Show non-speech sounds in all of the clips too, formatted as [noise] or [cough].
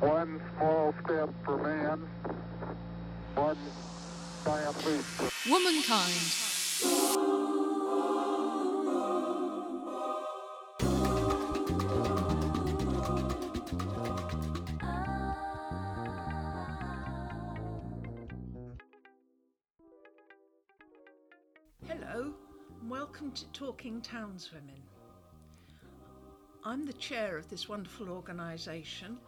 One small step for man, one giant leap for Womankind. Hello, and welcome to Talking Townswomen. I'm the chair of this wonderful organisation.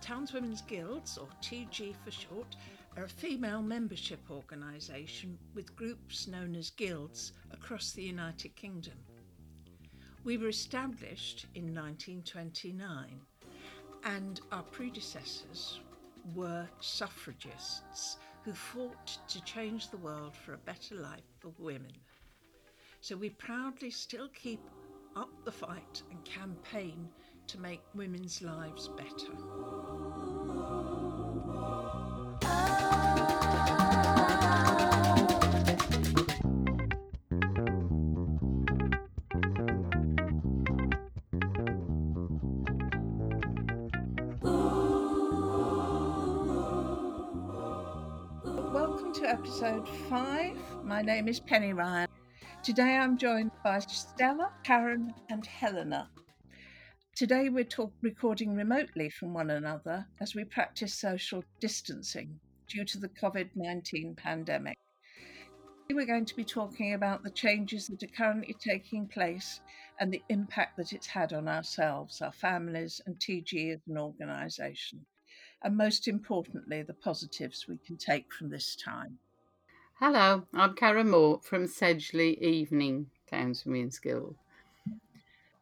Townswomen's Guilds, or TG for short, are a female membership organisation with groups known as guilds across the United Kingdom. We were established in 1929 and our predecessors were suffragists who fought to change the world for a better life for women. So we proudly still keep up the fight and campaign to make women's lives better. Welcome to episode five. My name is Penny Ryan. Today I'm joined by Stella, Karen, and Helena. Today we're talk- recording remotely from one another as we practice social distancing due to the COVID 19 pandemic. We're going to be talking about the changes that are currently taking place and the impact that it's had on ourselves, our families, and TG as an organisation. And most importantly, the positives we can take from this time. Hello, I'm Karen Moore from Sedgley Evening Townswomen's Guild.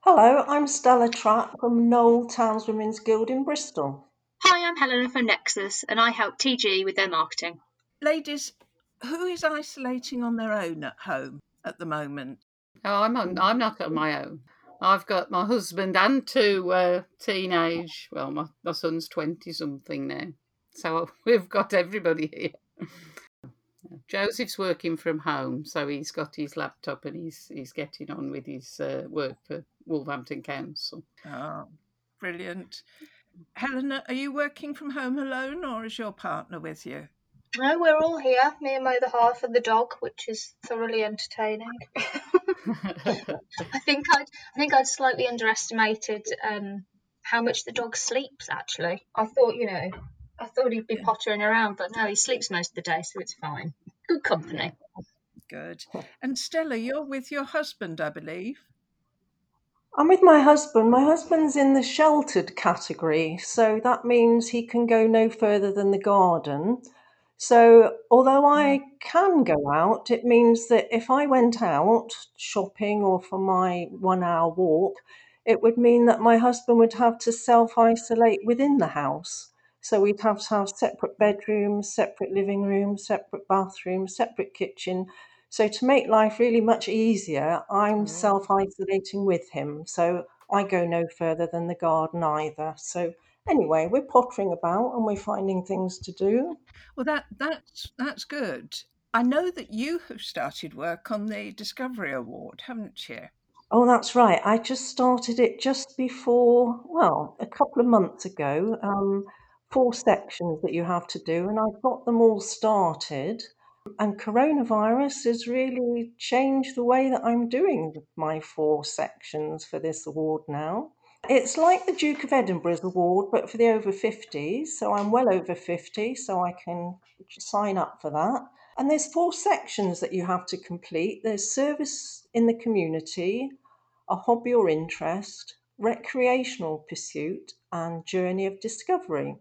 Hello, I'm Stella Trapp from Knowle Townswomen's Guild in Bristol. Hi, I'm Helena from Nexus and I help TG with their marketing. Ladies, who is isolating on their own at home at the moment? Oh, I'm on, I'm not on my own. I've got my husband and two uh, teenage. Well, my, my son's twenty something now, so [laughs] we've got everybody here. Joseph's working from home, so he's got his laptop and he's he's getting on with his uh, work for Wolverhampton Council. Oh, brilliant. Helena, are you working from home alone or is your partner with you? No, we're all here, me and my other half and the dog, which is thoroughly entertaining. [laughs] I think I'd I think I'd slightly underestimated um, how much the dog sleeps actually. I thought, you know, I thought he'd be pottering around, but no, he sleeps most of the day, so it's fine. Good company. Good. And Stella, you're with your husband, I believe. I'm with my husband. My husband's in the sheltered category, so that means he can go no further than the garden. So, although I hmm. can go out, it means that if I went out shopping or for my one hour walk, it would mean that my husband would have to self isolate within the house. So, we'd have to have separate bedrooms, separate living rooms, separate bathrooms, separate kitchen. So, to make life really much easier, I'm Mm. self isolating with him. So, I go no further than the garden either. So, anyway, we're pottering about and we're finding things to do. Well, that that's that's good. I know that you have started work on the Discovery Award, haven't you? Oh, that's right. I just started it just before, well, a couple of months ago. Um, four sections that you have to do, and I've got them all started. And coronavirus has really changed the way that I'm doing my four sections for this award now. It's like the Duke of Edinburgh's award, but for the over 50s. So I'm well over 50, so I can sign up for that. And there's four sections that you have to complete there's service in the community, a hobby or interest, recreational pursuit, and journey of discovery.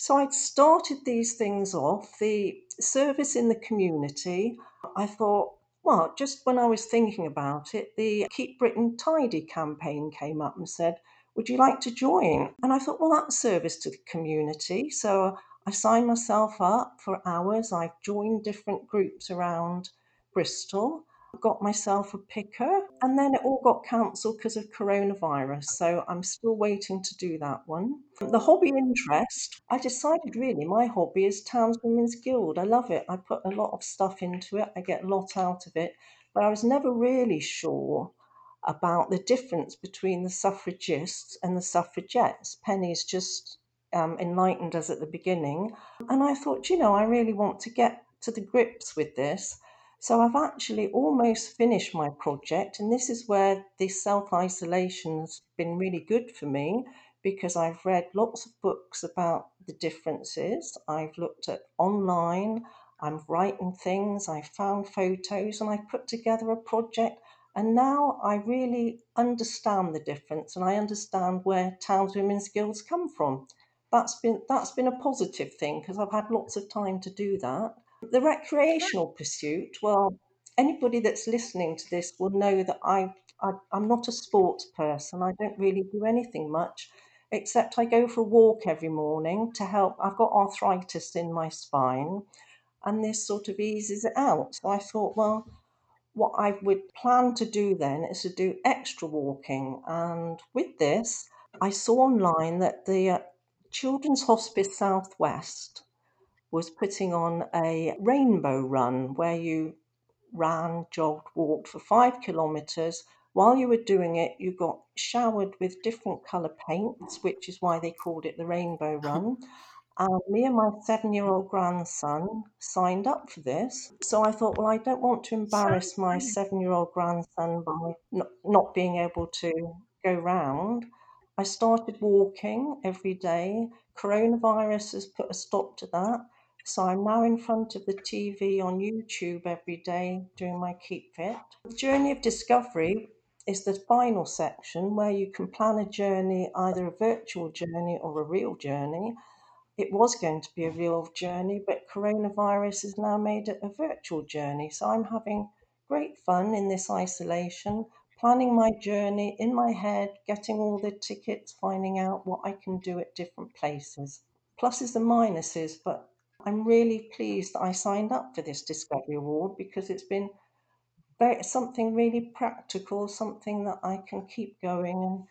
So I'd started these things off. The service in the community, I thought, well, just when I was thinking about it, the Keep Britain Tidy campaign came up and said, Would you like to join? And I thought, well, that's service to the community. So I signed myself up for hours. I joined different groups around Bristol, got myself a picker, and then it all got cancelled because of coronavirus. So I'm still waiting to do that one. The hobby interest, I decided really my hobby is Townswomen's Guild. I love it. I put a lot of stuff into it, I get a lot out of it, but I was never really sure about the difference between the suffragists and the suffragettes. Penny's just um, enlightened us at the beginning. And I thought, you know, I really want to get to the grips with this. So I've actually almost finished my project, and this is where this self isolation has been really good for me because I've read lots of books about the differences. I've looked at online, I'm writing things, I've found photos, and I've put together a project. And now I really understand the difference and I understand where Townswomen's Guilds come from. That's been that's been a positive thing because I've had lots of time to do that. The recreational pursuit, well, anybody that's listening to this will know that I, I I'm not a sports person. I don't really do anything much except I go for a walk every morning to help. I've got arthritis in my spine and this sort of eases it out. So I thought, well, what I would plan to do then is to do extra walking. And with this, I saw online that the uh, Children's Hospice Southwest was putting on a rainbow run where you ran, jogged, walked for five kilometres. While you were doing it, you got showered with different colour paints, which is why they called it the Rainbow [laughs] Run. And me and my seven year old grandson signed up for this. So I thought, well, I don't want to embarrass my seven year old grandson by not, not being able to go round. I started walking every day. Coronavirus has put a stop to that. So I'm now in front of the TV on YouTube every day doing my Keep Fit. The journey of discovery is the final section where you can plan a journey, either a virtual journey or a real journey. It was going to be a real journey, but coronavirus has now made it a virtual journey. So I'm having great fun in this isolation, planning my journey in my head, getting all the tickets, finding out what I can do at different places. Pluses and minuses, but I'm really pleased that I signed up for this Discovery Award because it's been very, something really practical, something that I can keep going, and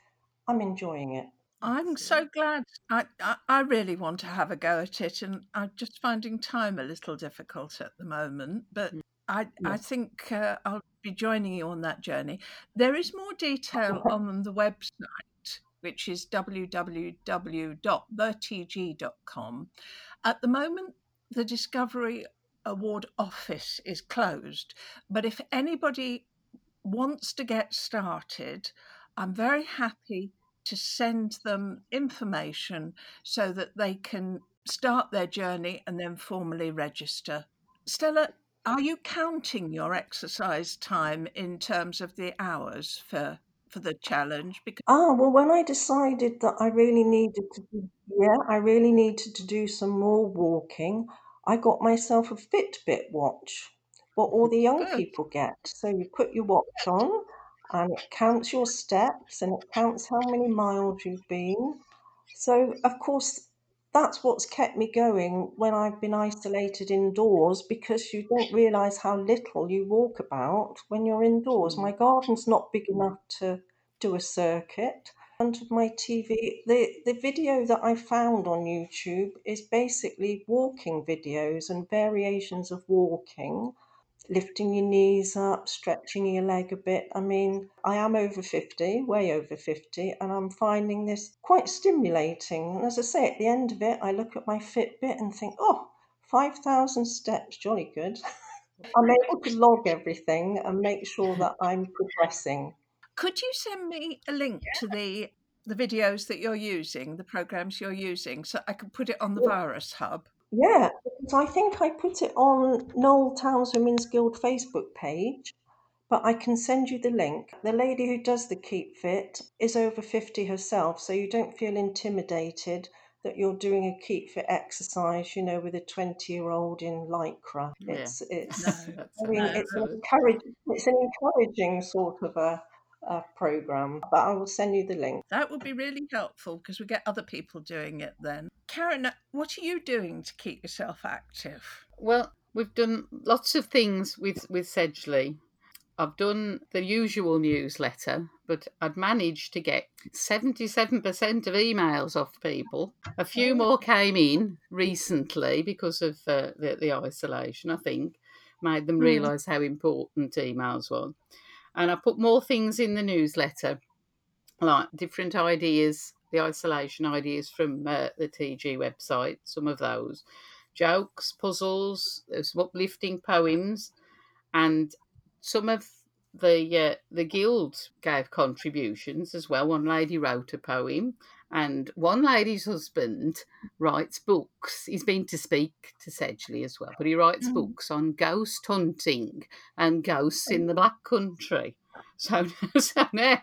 I'm enjoying it. I'm so glad. I, I, I really want to have a go at it, and I'm just finding time a little difficult at the moment. But Mm. I, I think uh, I'll be joining you on that journey. There is more detail on the website, which is www.thetg.com. At the moment, the Discovery Award office is closed, but if anybody wants to get started, I'm very happy to send them information so that they can start their journey and then formally register. Stella, are you counting your exercise time in terms of the hours for for the challenge? Because Ah, well, when I decided that I really needed to do, yeah, I really needed to do some more walking, I got myself a Fitbit watch, what all the young Good. people get. So you put your watch on and it counts your steps and it counts how many miles you've been. So, of course, that's what's kept me going when I've been isolated indoors because you don't realise how little you walk about when you're indoors. My mm. garden's not big enough to do a circuit. Front of my TV, the, the video that I found on YouTube is basically walking videos and variations of walking lifting your knees up, stretching your leg a bit. I mean, I am over 50, way over 50, and I'm finding this quite stimulating. And as I say, at the end of it, I look at my Fitbit and think, oh, 5,000 steps, jolly good. [laughs] I'm able to log everything and make sure that I'm progressing. Could you send me a link to the the videos that you're using, the programs you're using, so I can put it on the Yeah. Virus Hub? Yeah, because I think I put it on Knowle Towns Women's Guild Facebook page, but I can send you the link. The lady who does the Keep Fit is over 50 herself, so you don't feel intimidated that you're doing a Keep Fit exercise, you know, with a 20 year old in Lycra. Yeah. It's, it's, No. [laughs] I mean, sounds it's an encouraging, it's an encouraging sort of a, a program, but I will send you the link. That would be really helpful because we get other people doing it then. Karen, what are you doing to keep yourself active? Well, we've done lots of things with with Sedgley. I've done the usual newsletter, but I'd managed to get 77% of emails off people. A few more came in recently because of uh, the, the isolation, I think, made them Mm. realise how important emails were. And I put more things in the newsletter, like different ideas the isolation ideas from uh, the TG website, some of those jokes, puzzles, some uplifting poems, and some of the uh, the guild gave contributions as well. One lady wrote a poem, and one lady's husband writes books. He's been to speak to Sedgley as well, but he writes Mm. books on ghost hunting and ghosts in the Black Country. So, [laughs] so now,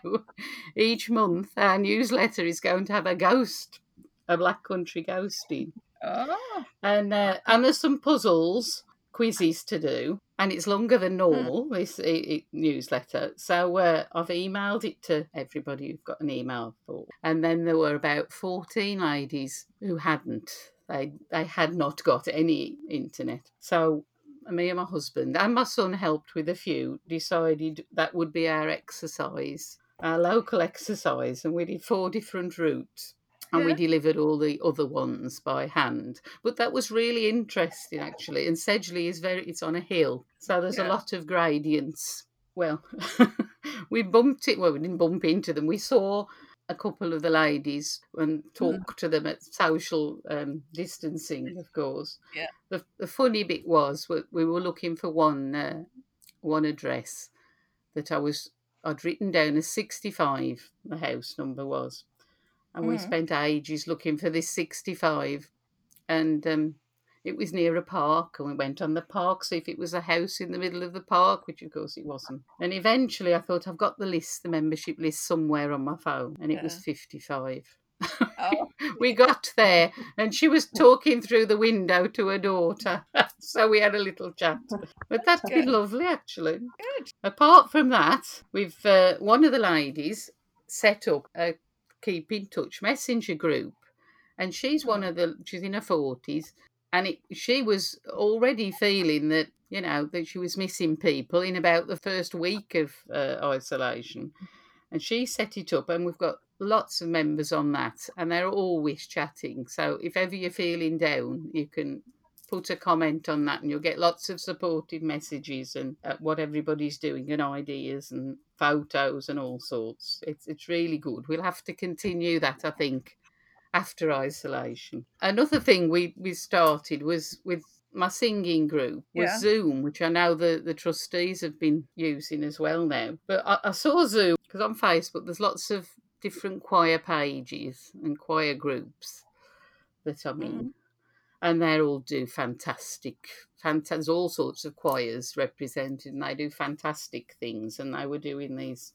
each month, our newsletter is going to have a ghost, a Black Country ghosting. Oh, And uh, and there's some puzzles, quizzes to do, and it's longer than normal. This i i newsletter, so uh, I've emailed it to everybody who've got an email for. And then there were about fourteen ladies who hadn't. They they had not got any internet. So me and my husband and my son helped with a few. Decided that would be our exercise, our local exercise, and we did four different routes and we delivered all the other ones by hand. But that was really interesting, actually. And Sedgley is very, it's on a hill, so there's Yeah. a lot of gradients. Well, [laughs] we bumped it, well, we didn't bump into them. We saw a couple of the ladies and talked to them at social um, distancing, of course. Yeah. The, the funny bit was we, we were looking for one uh, one address that I was I'd written down as 65, the house number was. And we Mm. spent ages looking for this 65. And um, it was near a park, and we went on the park, see if it was a house in the middle of the park, which of course it wasn't. And eventually I thought, I've got the list, the membership list somewhere on my phone, and it was 55. oh, [laughs] we got there, and she was [laughs] talking through the window to her daughter. [laughs] so we had a little chat. But that's been lovely, actually. Good. Apart from that, we've uh, one of the ladies set up a keep in touch. Messenger group, and she's one of the she's in her forties, and it, she was already feeling that you know that she was missing people in about the first week of uh, isolation, and she set it up, and we've got lots of members on that, and they're always chatting. So if ever you're feeling down, you can put a comment on that and you'll get lots of supportive messages and uh, what everybody's doing and ideas and photos and all sorts. It's it's really good. We'll have to continue that i think after isolation. Another thing we we started was with my singing group was Yeah. zoom which i know the the trustees have been using as well now. But i, I saw zoom because on facebook there's lots of different choir pages and choir groups that i'm in and they all do fantastic, fantastic, all sorts of choirs represented, and they do fantastic things. And they were doing these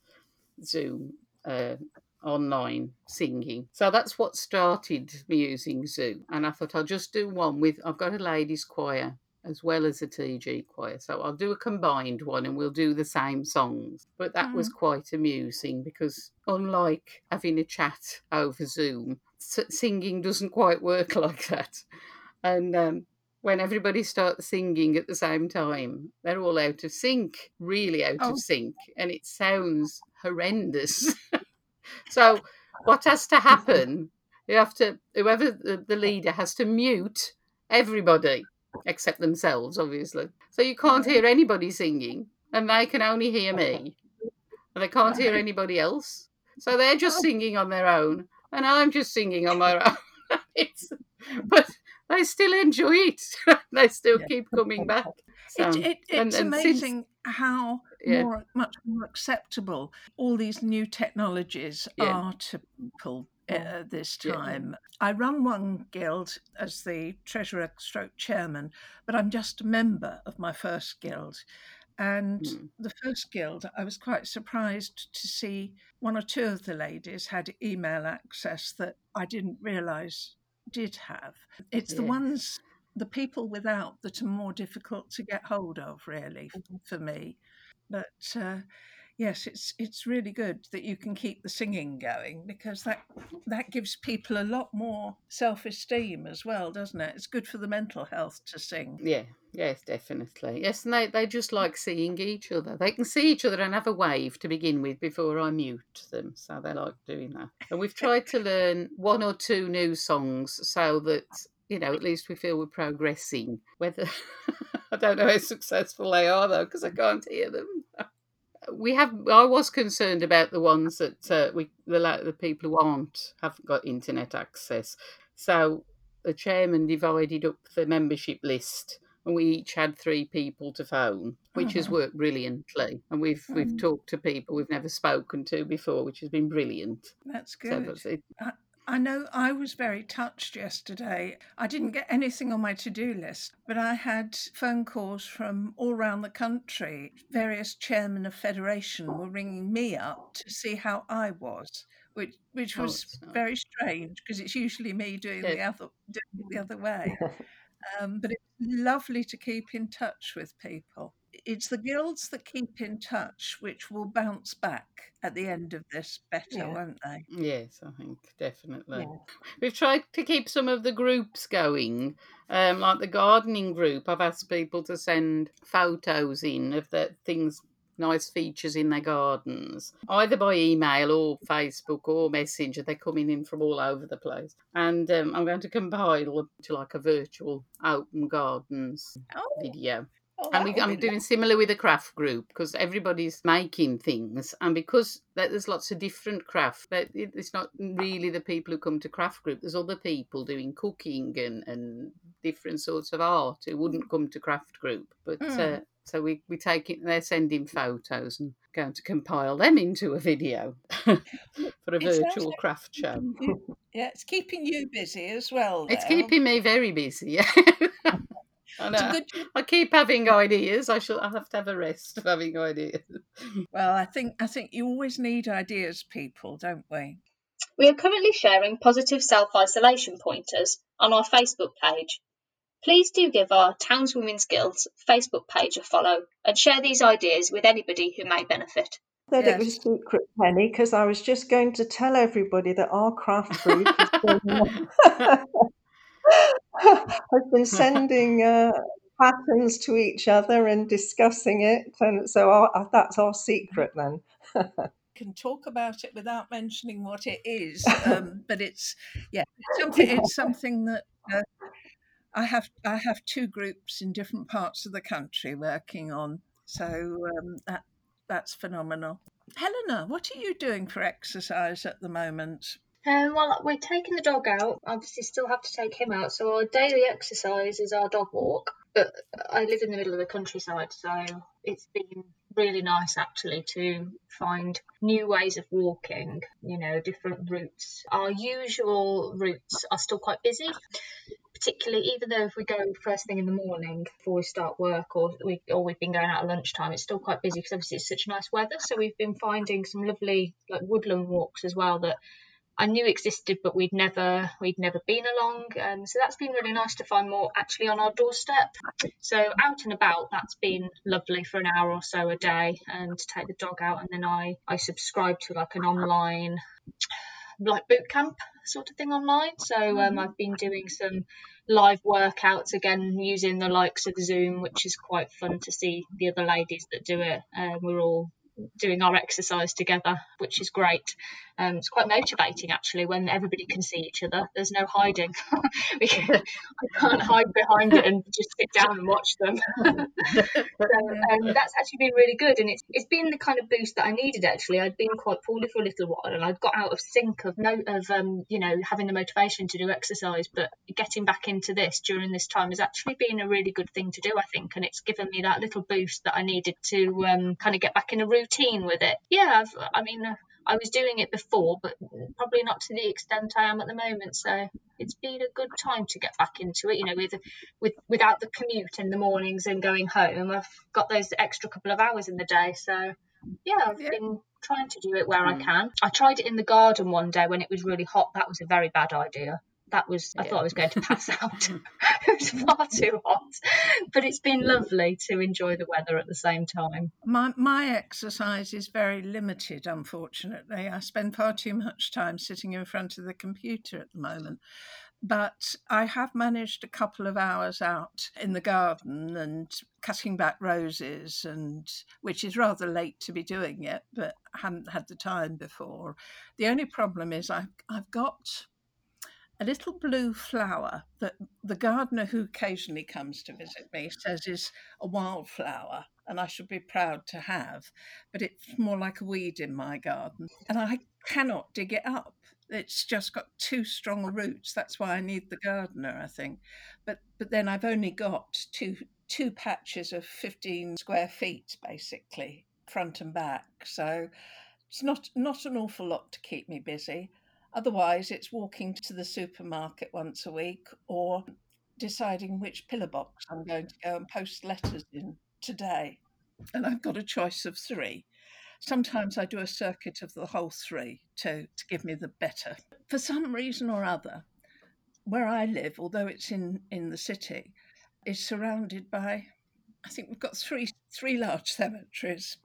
Zoom uh, online singing, so that's what started me using Zoom. And I thought I'll just do one with. I've got a ladies' choir as well as a TG choir, so I'll do a combined one, and we'll do the same songs. But that was quite amusing because unlike having a chat over Zoom, singing doesn't quite work [laughs] like that and um, when everybody starts singing at the same time, they're all out of sync, really out Oh. of sync, and it sounds horrendous. [laughs] so, what has to [laughs] happen? You have to, whoever the, the leader has to mute everybody except themselves, obviously. So you can't hear anybody singing, and they can only hear me, [laughs] and they can't hear anybody else. So they're just singing on their own, and I'm just singing on my own. it's, but they still enjoy it. [laughs] they still Yeah. keep coming back. So, it, it, it's and since- amazing how Yeah. more, much more acceptable all these new technologies Yeah. are to people uh, this Yeah. time. I run one guild as the treasurer stroke chairman, but I'm just a member of my first guild. And Mm. the first guild, I was quite surprised to see one or two of the ladies had email access that I didn't realise did have. It's the ones, the people without, that are more difficult to get hold of, really, f- for me. But uh, yes, it's it's really good that you can keep the singing going because that that gives people a lot more self esteem as well, doesn't it? It's good for the mental health to sing. Yeah, yes, definitely. Yes, and they, they just like seeing each other. They can see each other and have a wave to begin with before I mute them. So they like doing that. And we've tried to learn one or two new songs so that, you know, at least we feel we're progressing. Whether, [laughs] I don't know how successful they are though, because I can't hear them. We have. I was concerned about the ones that uh, we the the people who aren't haven't got internet access. So the chairman divided up the membership list, and we each had three people to phone, which has Mhm. worked brilliantly. And we've we've Mm. talked to people we've never spoken to before, which has been brilliant. That's So good. that's it. I know I was very touched yesterday. I didn't get anything on my to do list, but I had phone calls from all around the country. Various chairmen of federation were ringing me up to see how I was, which which Oh, was very strange because it's usually me doing the other doing it the other [laughs] way. Um, but it's lovely to keep in touch with people. It's the guilds that keep in touch which will bounce back at the end of this better, Yeah. won't they? Yes, I think definitely. Yeah. We've tried to keep some of the groups going, um, like the gardening group. I've asked people to send photos in of the things, nice features in their gardens, either by email or Facebook or Messenger. They're coming in from all over the place, and um, I'm going to compile to like a virtual open gardens Oh, video. Oh, And we, I'm doing similar with the craft group because everybody's making things, and because there's lots of different craft. It's not really the people who come to craft group. There's other people doing cooking and, and different sorts of art who wouldn't come to craft group. But uh, Mm. so we we take it. They're sending photos and going to compile them into a video [laughs] for a It virtual craft show. you- yeah, it's keeping you busy as well. It's keeping me very busy. [laughs] Yeah. I know. good I keep having ideas. I shall. I'll have to have a rest of having ideas. [laughs] Well, I think I think you always need ideas, people, don't we? We are currently sharing positive self isolation pointers on our Facebook page. Please do give our Townswomen's Guilds Facebook page a follow and share these ideas with anybody who may benefit. That it was secret, Penny, because I was just going to tell everybody that our craft group has [laughs] [laughs] has been sending uh, patterns to each other and discussing it, and so our, that's our secret then. [laughs] Can talk about it without mentioning what it is, um, [laughs] but it's yeah, it's something. It's something that uh, I have. I have two groups in different parts of the country working on, so um, that that's phenomenal. Helena, what are you doing for exercise at the moment? Um, well, we're taking the dog out. Obviously, still have to take him out. So our daily exercise is our dog walk. But I live in the middle of the countryside, so it's been really nice actually to find new ways of walking. You know, different routes. Our usual routes are still quite busy. Particularly, even though if we go first thing in the morning before we start work, or we or we've been going out at lunchtime, it's still quite busy because obviously it's such nice weather. So we've been finding some lovely like woodland walks as well that I knew existed, but we'd never we'd never been along. Um, so that's been really nice to find more actually on our doorstep. So out and about, that's been lovely for an hour or so a day, and to take the dog out. And then I I subscribe to like an online like boot camp sort of thing online. So um, I've been doing some live workouts again using the likes of Zoom, which is quite fun to see the other ladies that do it. Uh, we're all doing our exercise together, which is great. Um, it's quite motivating actually when everybody can see each other. There's no hiding. [laughs] we can, I can't hide behind it and just sit down and watch them. [laughs] so um, that's actually been really good, and it's it's been the kind of boost that I needed. Actually, I'd been quite poorly for a little while, and I'd got out of sync of no of um you know having the motivation to do exercise, but getting back into this during this time has actually been a really good thing to do, I think, and it's given me that little boost that I needed to um kind of get back in a routine with it. Yeah, I've, I mean. I was doing it before, but probably not to the extent I am at the moment. So it's been a good time to get back into it. You know, with with without the commute in the mornings and going home, I've got those extra couple of hours in the day. So yeah, I've Yeah. been trying to do it where I Mm. can. I tried it in the garden one day when it was really hot. That was a very bad idea. That was I thought I was going to pass out. [laughs] it was far too hot. But it's been lovely to enjoy the weather at the same time. My my exercise is very limited, unfortunately. I spend far too much time sitting in front of the computer at the moment. But I have managed a couple of hours out in the garden and cutting back roses, and which is rather late to be doing it, but I haven't had the time before. The only problem is I've I've got a little blue flower that the gardener who occasionally comes to visit me says is a wildflower. and I should be proud to have, but it's more like a weed in my garden, and I cannot dig it up. It's just got too strong roots. That's why I need the gardener, I think. But but then I've only got two two patches of 15 square feet basically, front and back. So it's not not an awful lot to keep me busy. Otherwise, it's walking to the supermarket once a week or deciding which pillar box I'm going to go and post letters in today. And I've got a choice of three. Sometimes I do a circuit of the whole three to, to give me the better. For some reason or other, where I live, although it's in, in the city, is surrounded by, I think we've got three three large cemeteries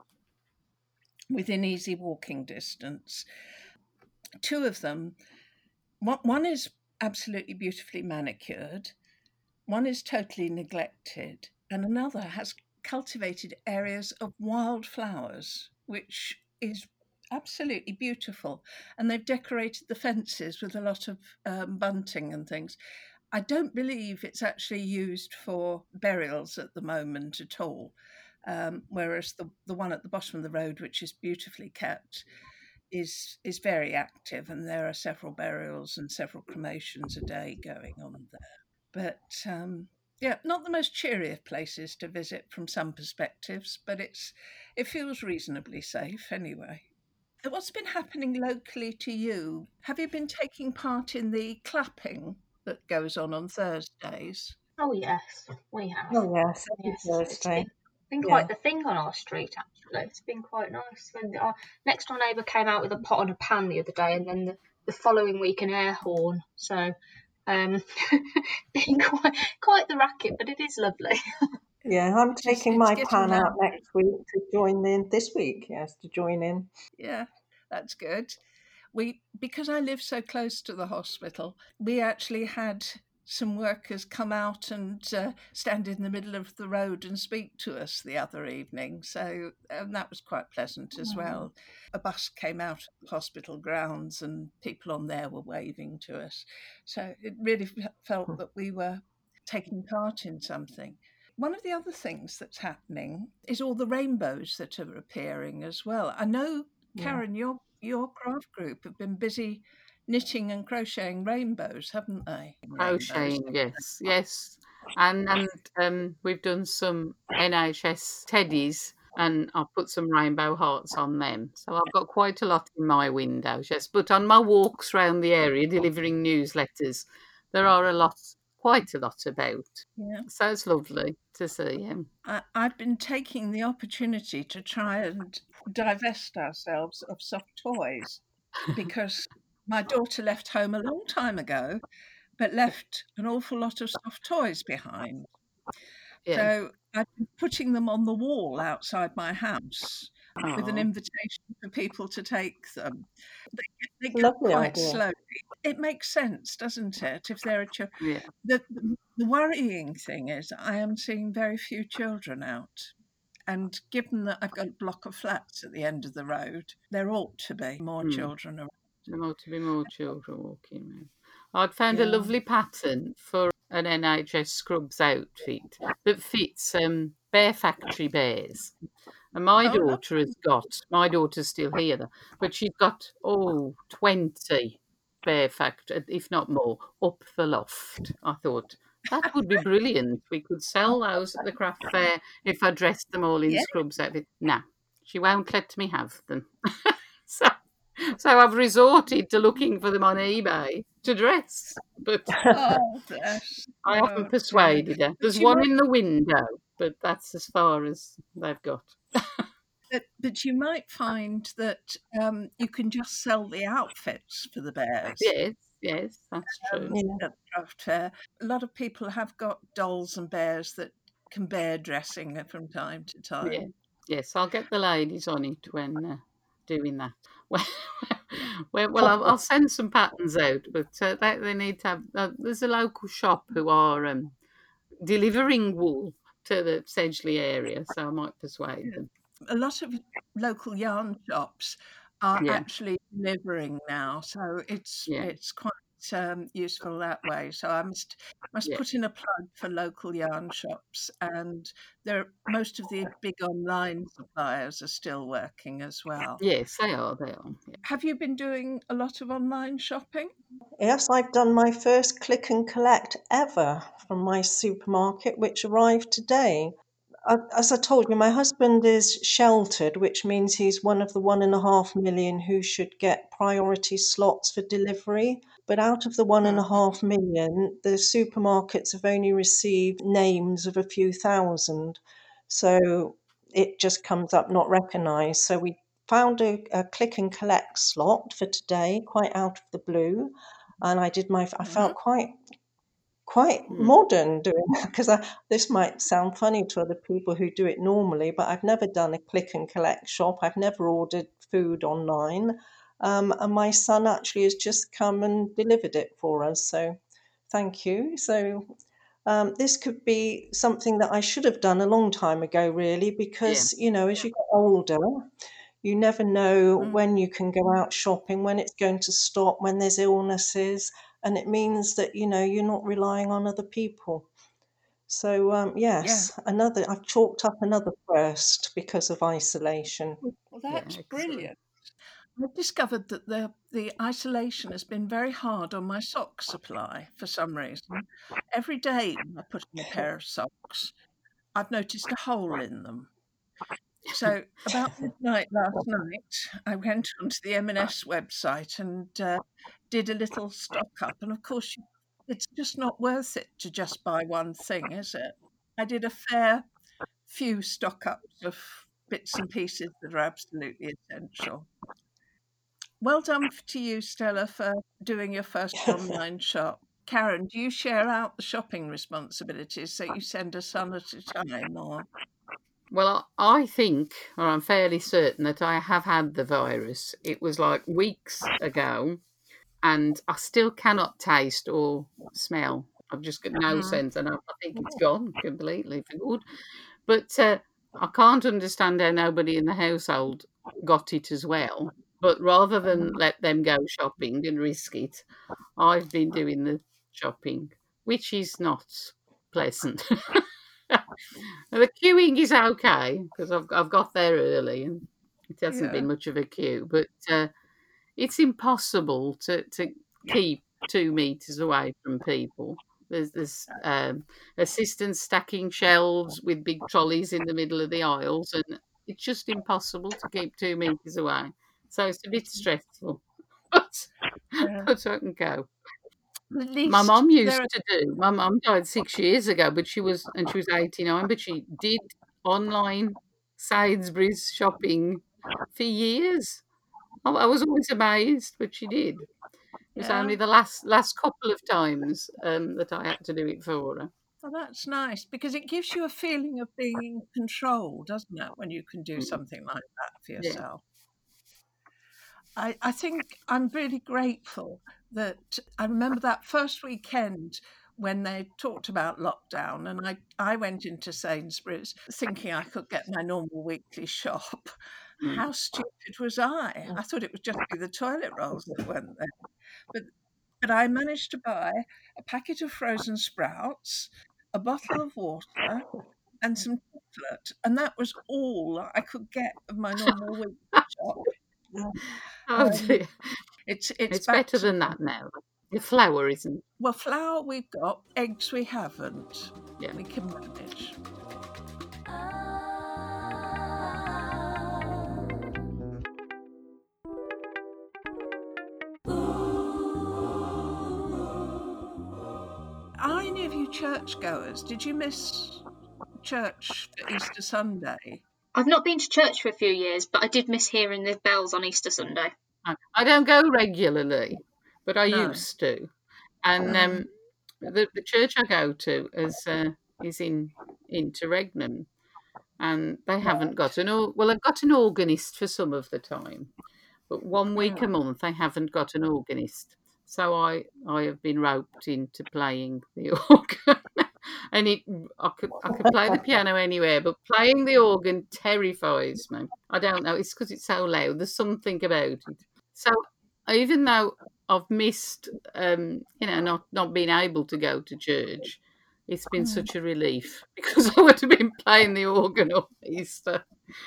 within easy walking distance. Two of them, one, is absolutely beautifully manicured, one is totally neglected, and another has cultivated areas of wildflowers, which is absolutely beautiful. And they've decorated the fences with a lot of um, bunting and things. I don't believe it's actually used for burials at the moment at all. Um, whereas the, the one at the bottom of the road, which is beautifully kept, is is very active, and there are several burials and several cremations a day going on there. But um, yeah, not the most cheery of places to visit from some perspectives, but it's it feels reasonably safe anyway. What's been happening locally to you? Have you been taking part in the clapping that goes on on Thursdays? Oh yes, we have. Oh yes, every Yes, it's Thursday. Been, been Yeah. quite the thing on our street actually. It's been quite nice. When our next door neighbour came out with a pot and a pan the other day, and then the, the following week an air horn. So, um, [laughs] been quite quite the racket, but it is lovely. [laughs] Yeah, I'm taking my pan out round. next week to join in this week. Yes, to join in. Yeah, that's good. We because I live so close to the hospital, we actually had some workers come out and uh, stand in the middle of the road and speak to us the other evening. So um, that was quite pleasant as well. A bus came out of the hospital grounds and people on there were waving to us. So it really felt that we were taking part in something. One of the other things that's happening is all the rainbows that are appearing as well. I know Yeah. Karen, your your craft group have been busy knitting and crocheting rainbows, haven't they? Rainbows. Crocheting, yes, yes, and and um, we've done some NHS teddies, and I've put some rainbow hearts on them. So I've got quite a lot in my windows, yes. But on my walks around the area delivering newsletters, there are a lot, quite a lot about. Yeah. So it's lovely to see him. I, I've been taking the opportunity to try and divest ourselves of soft toys [laughs] because my daughter left home a long time ago, but left an awful lot of soft toys behind. Yeah. So I've been putting them on the wall outside my house with an invitation for people to take them. They, they Lovely quite idea. slowly. It makes sense, doesn't it? If there are children, yeah. the, the worrying thing is I am seeing very few children out. And given that I've got a block of flats at the end of the road, there ought to be more Hmm. children around. There ought to be more children walking around. I'd found a lovely pattern for an NHS Scrubs outfit that fits um, Bear Factory bears. And my Oh, daughter has got, my daughter's still here, though, but she's got, oh, 20 Bear Factory, if not more, up the loft. I thought, that would be brilliant. We could sell those at the craft fair if I dressed them all in Yeah. Scrubs outfit. No, she won't let me have them. [laughs] so, so I've resorted to looking for them on eBay to dress, but [laughs] Oh. I Oh, haven't persuaded her. There's She one might- in the window, but that's as far as they've got. But, but you might find that um, you can just sell the outfits for the bears. Yes, yes, that's true. Yeah. craft fair. A lot of people have got dolls and bears that can bear dressing from time to time. Yeah. Yes, I'll get the ladies on it when uh, doing that. [laughs] Well, well, I'll, I'll [laughs] send some patterns out, but uh, they, they need to have. Uh, there's a local shop who are um, delivering wool to the Sedgley area, so I might persuade them. A lot of local yarn shops are Yeah. actually delivering now, so it's Yeah. it's quite um, useful that way. So I must must Yeah. put in a plug for local yarn shops, and there most of the big online suppliers are still working as well. Yes, they are. They are. Yeah. Have you been doing a lot of online shopping? Yes, I've done my first click and collect ever from my supermarket, which arrived today. As I told you, my husband is sheltered, which means he's one of the one and a half million who should get priority slots for delivery. But out of the one and a half million, the supermarkets have only received names of a few thousand. So it just comes up not recognised. So we found a, a click and collect slot for today, quite out of the blue. And I did my, I felt mm-hmm. quite quite Mm. modern doing that because this might sound funny to other people who do it normally, but I've never done a click and collect shop. I've never ordered food online. Um, and my son actually has just come and delivered it for us. So thank you. So um, this could be something that I should have done a long time ago, really, because, you know, as you get older, you never know Mm. when you can go out shopping, when it's going to stop, when there's illnesses, and it means that you know you're not relying on other people. So um, yes, another I've chalked up another first because of isolation. Well, that's excellent. brilliant. I've discovered that the the isolation has been very hard on my sock supply for some reason. Every day I put in a pair of socks, I've noticed a hole in them. So about midnight last night, I went onto the M&S website and uh, did a little stock up. And of course, it's just not worth it to just buy one thing, is it? I did a fair few stock ups of bits and pieces that are absolutely essential. Well done to you, Stella, for doing your first online shop. Karen, do you share out the shopping responsibilities so you send a son at a time, or Well, I think, or I'm fairly certain that I have had the virus. It was like weeks ago, and I still cannot taste or smell. I've just got no Mhm. sense, and I, I think it's gone completely for good. But uh, I can't understand how nobody in the household got it as well. But rather than let them go shopping and risk it, I've been doing the shopping, which is not pleasant. [laughs] the queuing is okay because I've I've got there early and it hasn't Yeah. been much of a queue, but uh, it's impossible to, to keep two meters away from people. There's there's um, assistants stacking shelves with big trolleys in the middle of the aisles, and it's just impossible to keep two meters away. So it's a bit stressful, [laughs] but Yeah. but I can go. My mum used are to do. My mum died six years ago, but she was and she was eighty nine. But she did online Sainsbury's shopping for years. I, was always amazed, but she did. It was Yeah. only the last last couple of times um, that I had to do it for her. Well, that's nice because it gives you a feeling of being in control, doesn't it, when you can do Mm. something like that for Yeah. yourself? I, I think I'm really grateful that I remember that first weekend when they talked about lockdown, and I, I went into Sainsbury's thinking I could get my normal weekly shop. Mm. How stupid was I? I thought it would just be the toilet rolls that [laughs] weren't there. But but I managed to buy a packet of frozen sprouts, a bottle of water, and some chocolate, and that was all I could get of my normal weekly shop. [laughs] Oh Um, dear. It's it's, It's better than that now. The flour isn't. Well, flour we've got, eggs we haven't. Yeah. We can manage. Churchgoers? Did you miss church for Easter Sunday? I've not been to church for a few years, but I did miss hearing the bells on Easter Sunday. I, I don't go regularly, but I No. used to. And um, the, the church I go to is uh, is in Interregnum, and they haven't got an or- well, they've got an organist for some of the time, but one week a month they haven't got an organist. So I I have been roped into playing the [laughs] organ. And it, I could, I could play the piano anywhere, but playing the organ terrifies me. I don't know. It's because it's so loud. There's something about it. So even though I've missed, um, you know, not not being able to go to church. It's been Mm. such a relief [laughs] because I would have been playing the organ on Easter.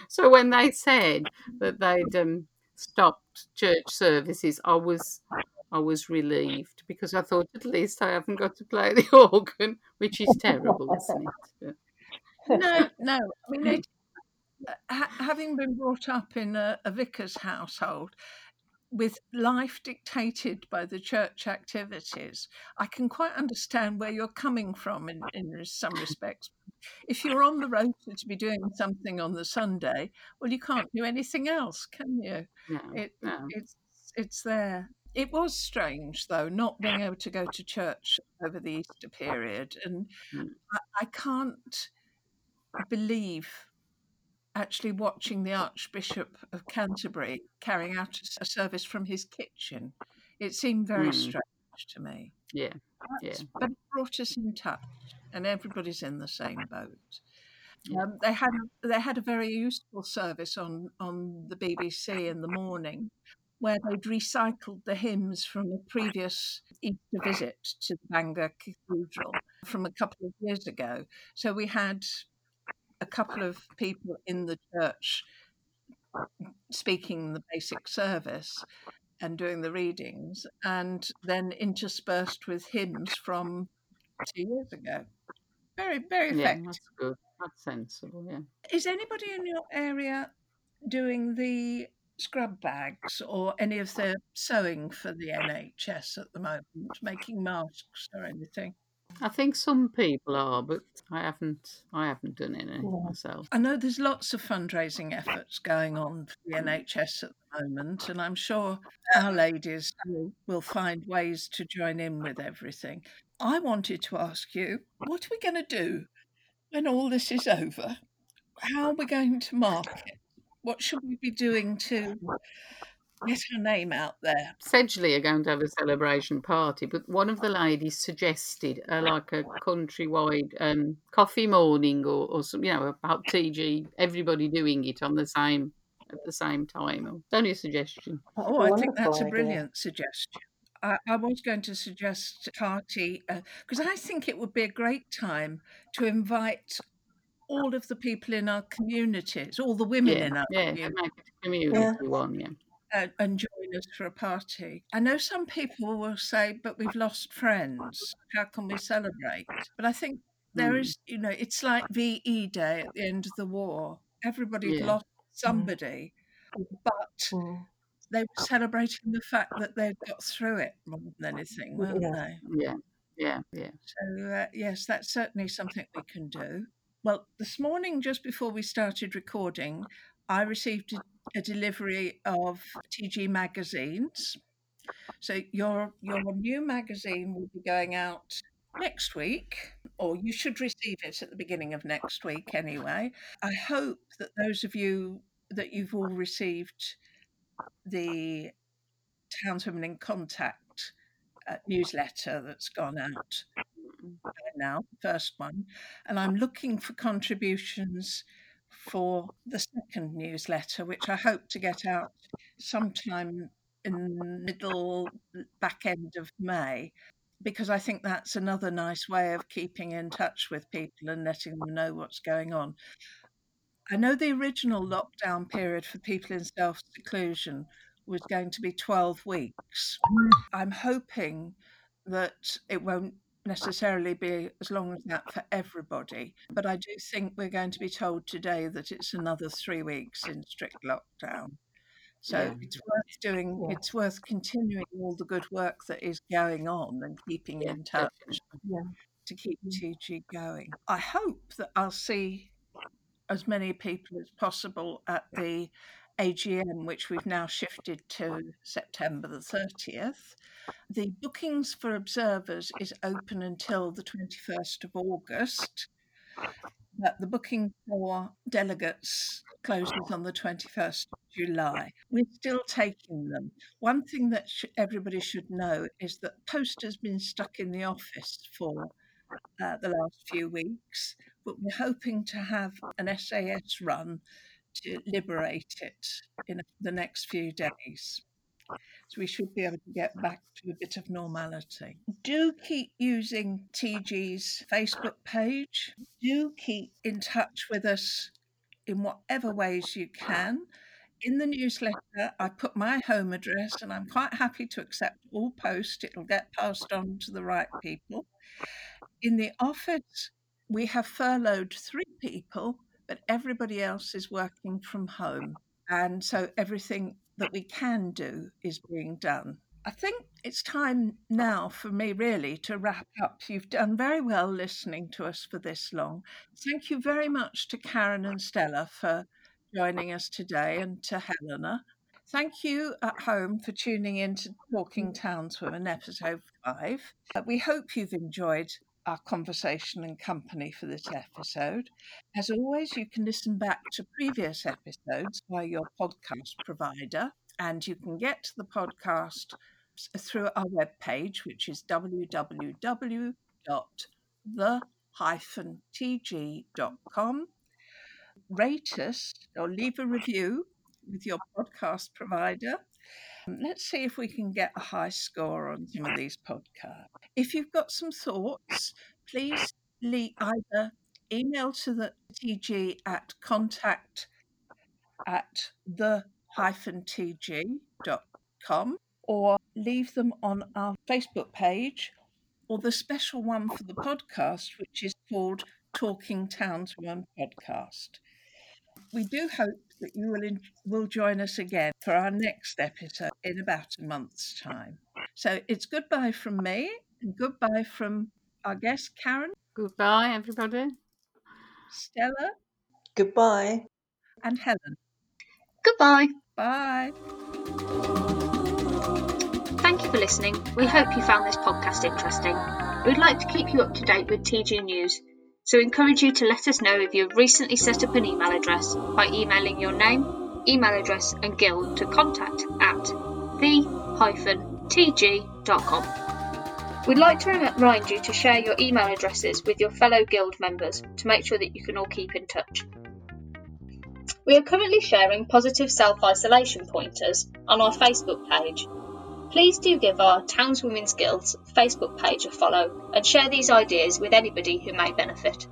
So when they said that they'd um, stopped church services, I was I was relieved because I thought at least I haven't got to play the [laughs] organ, which is terrible, isn't it? [laughs] No, no. I mean, it, uh, ha- having been brought up in a, a vicar's household with life dictated by the church activities, I can quite understand where you're coming from in, in some respects. If you're on the road to be doing something on the Sunday, well, you can't do anything else, can you? No, It, no. it's it's there. It was strange though, not being able to go to church over the Easter period, and Mm. I, I can't believe actually watching the Archbishop of Canterbury carrying out a service from his kitchen. It seemed very Mm. strange to me. Yeah, yeah. But it brought us in touch, and everybody's in the same boat. Um, they had they had a very useful service on on the BBC in the morning, where they'd recycled the hymns from a previous Easter visit to the Bangor Cathedral from a couple of years ago. So we had a couple of people in the church speaking the basic service and doing the readings, and then interspersed with hymns from two years ago. Very, very Yeah, effective. that's good. That's sensible, yeah. Is anybody in your area doing the scrub bags or any of the sewing for the NHS at the moment, making masks or anything? I think some people are, but I haven't I haven't done any myself. I know there's lots of fundraising efforts going on for the NHS at the moment, and I'm sure our ladies will, will find ways to join in with everything. I wanted to ask you, what are we going to do when all this is over? How are we going to market? What should we be doing to get her name out there? Sedgley are going to have a celebration party, but one of the ladies suggested uh, like a countrywide um, coffee morning or, or some, you know, about TG, everybody doing it on the same at the same time. It's only a suggestion. That's Oh, a I think that's a brilliant suggestion. I, I was going to suggest party because I think it would be a great time to invite all of the people in our communities, all the women Yeah, in our yeah, community, make it one, yeah. uh, and join us for a party. I know some people will say, but we've lost friends. How can we celebrate? But I think there Mm. is, you know, it's like VE Day at the end of the war. Everybody Yeah. lost somebody, but Mm. they were celebrating the fact that they'd got through it more than anything, weren't Yeah. they? Yeah, yeah, yeah. So, uh, yes, that's certainly something we can do. Well, this morning, just before we started recording, I received a, a delivery of TG magazines. So your your new magazine will be going out next week, or you should receive it at the beginning of next week anyway. I hope that those of you that you've all received the Townswomen in Contact uh, newsletter that's gone out Mm. now, the first one, and I'm looking for contributions for the second newsletter, which I hope to get out sometime in middle back end of May, because I think that's another nice way of keeping in touch with people and letting them know what's going on. I know the original lockdown period for people in self seclusion was going to be 12 weeks. Mm. I'm hoping that it won't necessarily be as long as that for everybody, but I do think we're going to be told today that it's another three weeks in strict lockdown. So Yeah. it's worth doing, Yeah. it's worth continuing all the good work that is going on and keeping Yeah, in touch. To keep mm. TG going. I hope that I'll see as many people as possible at the AGM, which we've now shifted to September the 30th. The bookings for observers is open until the 21st of August, but the booking for delegates closes on the 21st of July. We're still taking them. One thing that sh- everybody should know is that Post has been stuck in the office for uh, the last few weeks, but we're hoping to have an SAS run to liberate it in the next few days. So we should be able to get back to a bit of normality. Do keep using TG's Facebook page. Do keep in touch with us in whatever ways you can. In the newsletter, I put my home address and I'm quite happy to accept all posts. It'll get passed on to the right people. In the office, we have furloughed three people, but everybody else is working from home. And so everything that we can do is being done. I think it's time now for me really to wrap up. You've done very well listening to us for this long. Thank you very much to Karen and Stella for joining us today and to Helena. Thank you at home for tuning in to Talking Townswomen, episode five. Uh, we hope you've enjoyed our conversation and company for this episode. As always, you can listen back to previous episodes via your podcast provider, and you can get to the podcast through our webpage, which is www.the-tg.com. Rate us or leave a review with your podcast provider. Let's see if we can get a high score on some of these podcasts. If you've got some thoughts, please leave either email to the TG at contact at the hyphen tg.com or leave them on our Facebook page or the special one for the podcast, which is called Talking Townswoman Podcast. We do hope that you will, in, will join us again for our next episode in about a month's time. So it's goodbye from me and goodbye from our guest, Karen, Goodbye, everybody. Stella, Goodbye. and Helen. Goodbye. Bye. Thank you for listening. We hope you found this podcast interesting. We'd like to keep you up to date with TG News, so encourage you to let us know if you've recently set up an email address by emailing your name, email address, and guild to contact at the-tg.com. We'd like to remind you to share your email addresses with your fellow guild members to make sure that you can all keep in touch. We are currently sharing positive self isolation pointers on our Facebook page. Please do give our Townswomen's Guilds Facebook page a follow and share these ideas with anybody who may benefit.